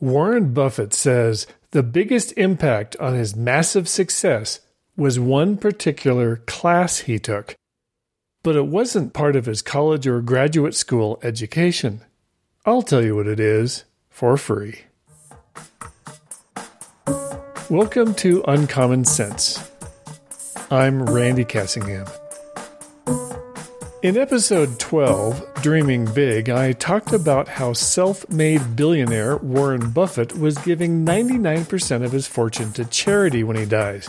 Warren Buffett says the biggest impact on his massive success was one particular class he took. But it wasn't part of his college or graduate school education. I'll tell you what it is for free. Welcome to Uncommon Sense. I'm Randy Cassingham. In episode 12, Dreaming Big, I talked about how self made billionaire Warren Buffett was giving 99% of his fortune to charity when he dies.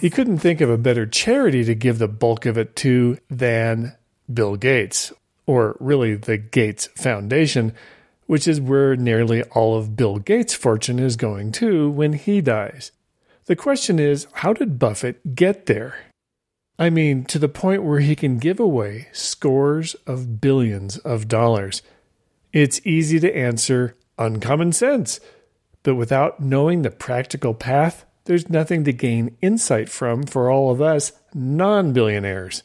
He couldn't think of a better charity to give the bulk of it to than Bill Gates, or really the Gates Foundation, which is where nearly all of Bill Gates' fortune is going to when he dies. The question is how did Buffett get there? I mean, to the point where he can give away scores of billions of dollars. It's easy to answer uncommon sense, but without knowing the practical path, there's nothing to gain insight from for all of us non billionaires.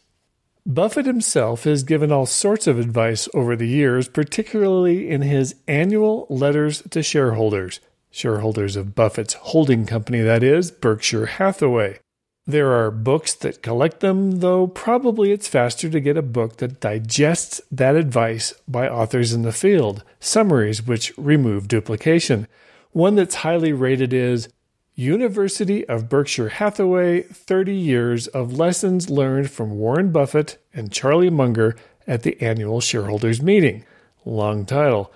Buffett himself has given all sorts of advice over the years, particularly in his annual letters to shareholders, shareholders of Buffett's holding company, that is, Berkshire Hathaway. There are books that collect them, though probably it's faster to get a book that digests that advice by authors in the field, summaries which remove duplication. One that's highly rated is University of Berkshire Hathaway 30 Years of Lessons Learned from Warren Buffett and Charlie Munger at the Annual Shareholders Meeting. Long title.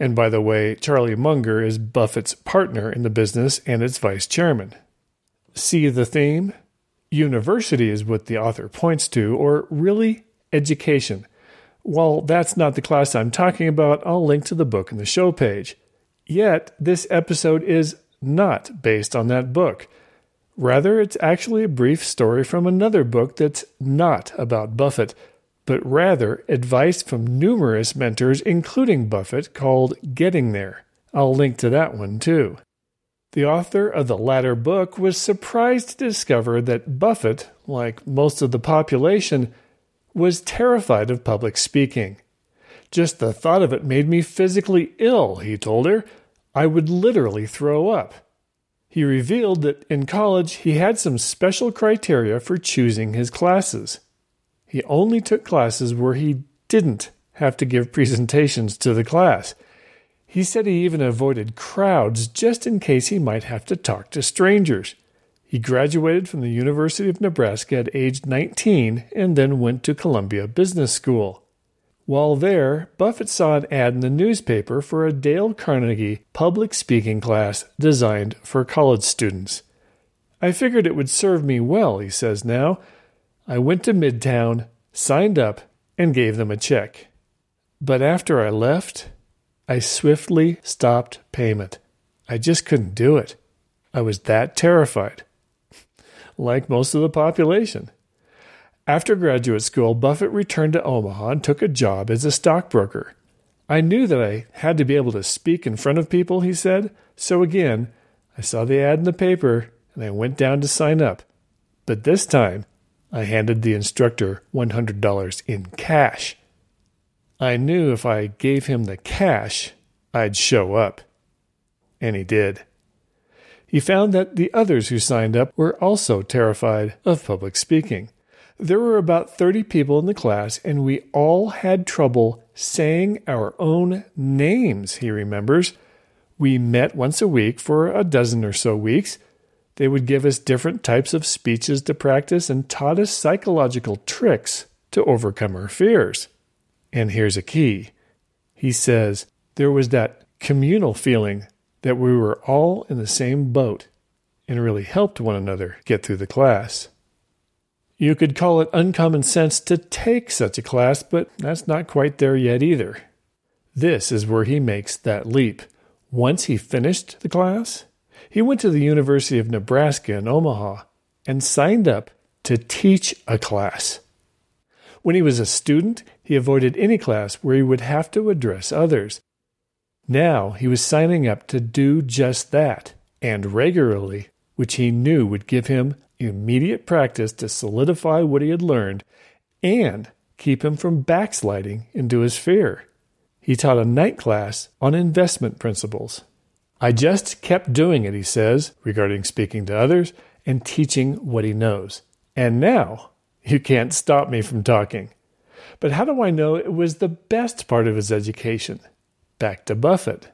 And by the way, Charlie Munger is Buffett's partner in the business and its vice chairman. See the theme? University is what the author points to, or really education. While that's not the class I'm talking about, I'll link to the book in the show page. Yet, this episode is not based on that book. Rather, it's actually a brief story from another book that's not about Buffett, but rather advice from numerous mentors, including Buffett, called Getting There. I'll link to that one too. The author of the latter book was surprised to discover that Buffett, like most of the population, was terrified of public speaking. Just the thought of it made me physically ill, he told her. I would literally throw up. He revealed that in college he had some special criteria for choosing his classes. He only took classes where he didn't have to give presentations to the class. He said he even avoided crowds just in case he might have to talk to strangers. He graduated from the University of Nebraska at age 19 and then went to Columbia Business School. While there, Buffett saw an ad in the newspaper for a Dale Carnegie public speaking class designed for college students. I figured it would serve me well, he says now. I went to Midtown, signed up, and gave them a check. But after I left, I swiftly stopped payment. I just couldn't do it. I was that terrified. like most of the population. After graduate school, Buffett returned to Omaha and took a job as a stockbroker. I knew that I had to be able to speak in front of people, he said, so again, I saw the ad in the paper and I went down to sign up. But this time, I handed the instructor $100 in cash. I knew if I gave him the cash, I'd show up. And he did. He found that the others who signed up were also terrified of public speaking. There were about 30 people in the class, and we all had trouble saying our own names, he remembers. We met once a week for a dozen or so weeks. They would give us different types of speeches to practice and taught us psychological tricks to overcome our fears. And here's a key. He says there was that communal feeling that we were all in the same boat and really helped one another get through the class. You could call it uncommon sense to take such a class, but that's not quite there yet either. This is where he makes that leap. Once he finished the class, he went to the University of Nebraska in Omaha and signed up to teach a class. When he was a student, he avoided any class where he would have to address others. Now he was signing up to do just that, and regularly, which he knew would give him immediate practice to solidify what he had learned and keep him from backsliding into his fear. he taught a night class on investment principles. I just kept doing it, he says, regarding speaking to others and teaching what he knows. And now you can't stop me from talking. But how do I know it was the best part of his education? Back to Buffett.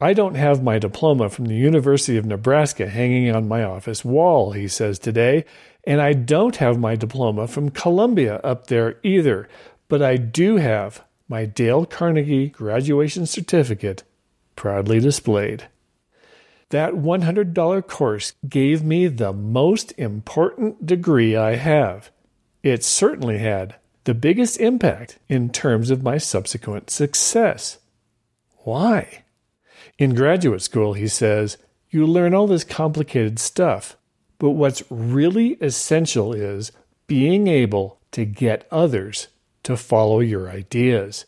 I don't have my diploma from the University of Nebraska hanging on my office wall, he says today, and I don't have my diploma from Columbia up there either, but I do have my Dale Carnegie graduation certificate proudly displayed. That $100 course gave me the most important degree I have. It certainly had the biggest impact in terms of my subsequent success. Why? In graduate school, he says, you learn all this complicated stuff, but what's really essential is being able to get others to follow your ideas.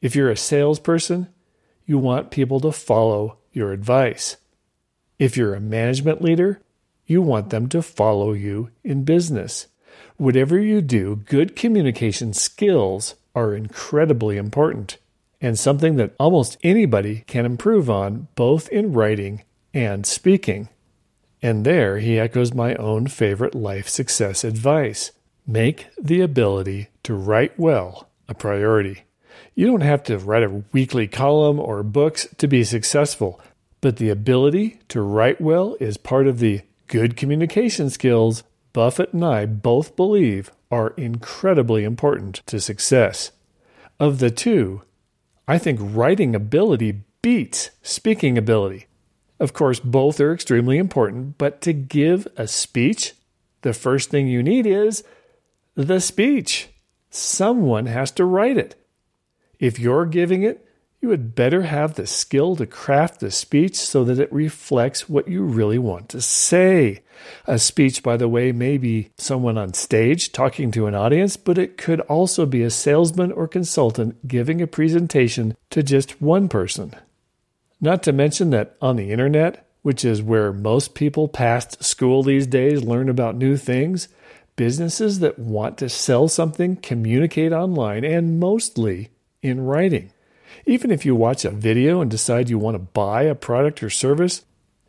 If you're a salesperson, you want people to follow your advice. If you're a management leader, you want them to follow you in business. Whatever you do, good communication skills are incredibly important and something that almost anybody can improve on, both in writing and speaking. And there he echoes my own favorite life success advice make the ability to write well a priority. You don't have to write a weekly column or books to be successful, but the ability to write well is part of the good communication skills Buffett and I both believe are incredibly important to success. Of the two, I think writing ability beats speaking ability. Of course, both are extremely important, but to give a speech, the first thing you need is the speech. Someone has to write it. If you're giving it, you had better have the skill to craft the speech so that it reflects what you really want to say. A speech, by the way, may be someone on stage talking to an audience, but it could also be a salesman or consultant giving a presentation to just one person. Not to mention that on the internet, which is where most people past school these days learn about new things, businesses that want to sell something communicate online and mostly in writing. Even if you watch a video and decide you want to buy a product or service,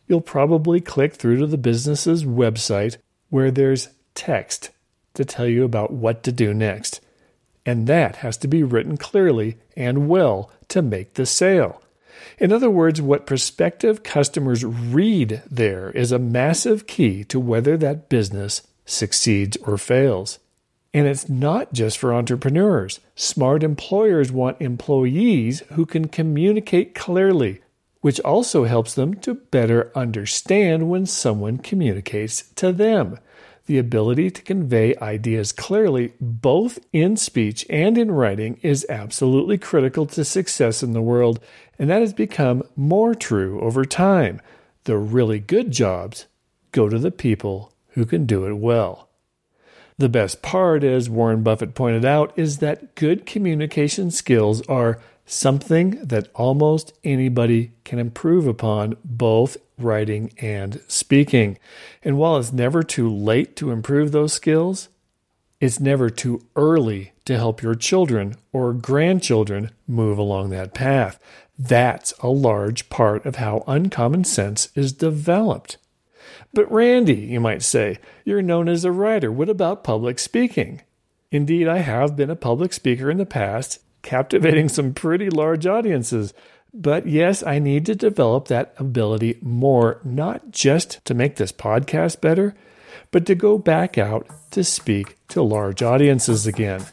you'll probably click through to the business's website where there's text to tell you about what to do next. And that has to be written clearly and well to make the sale. In other words, what prospective customers read there is a massive key to whether that business succeeds or fails. And it's not just for entrepreneurs. Smart employers want employees who can communicate clearly, which also helps them to better understand when someone communicates to them. The ability to convey ideas clearly, both in speech and in writing, is absolutely critical to success in the world, and that has become more true over time. The really good jobs go to the people who can do it well. The best part, as Warren Buffett pointed out, is that good communication skills are something that almost anybody can improve upon, both writing and speaking. And while it's never too late to improve those skills, it's never too early to help your children or grandchildren move along that path. That's a large part of how uncommon sense is developed. But Randy, you might say, you're known as a writer. What about public speaking? Indeed, I have been a public speaker in the past, captivating some pretty large audiences. But yes, I need to develop that ability more, not just to make this podcast better, but to go back out to speak to large audiences again.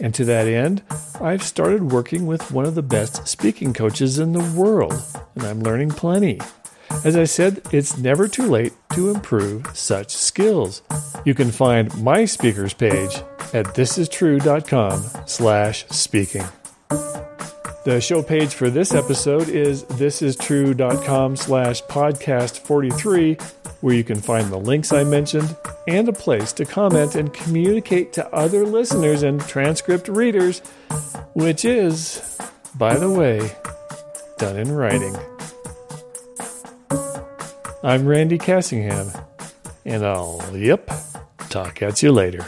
And to that end, I've started working with one of the best speaking coaches in the world, and I'm learning plenty. As I said, it's never too late to improve such skills. You can find my speakers page at thisistrue.com slash speaking. The show page for this episode is thisistrue.com slash podcast 43, where you can find the links I mentioned and a place to comment and communicate to other listeners and transcript readers, which is, by the way, done in writing. I'm Randy Cassingham, and I'll, yep, talk at you later.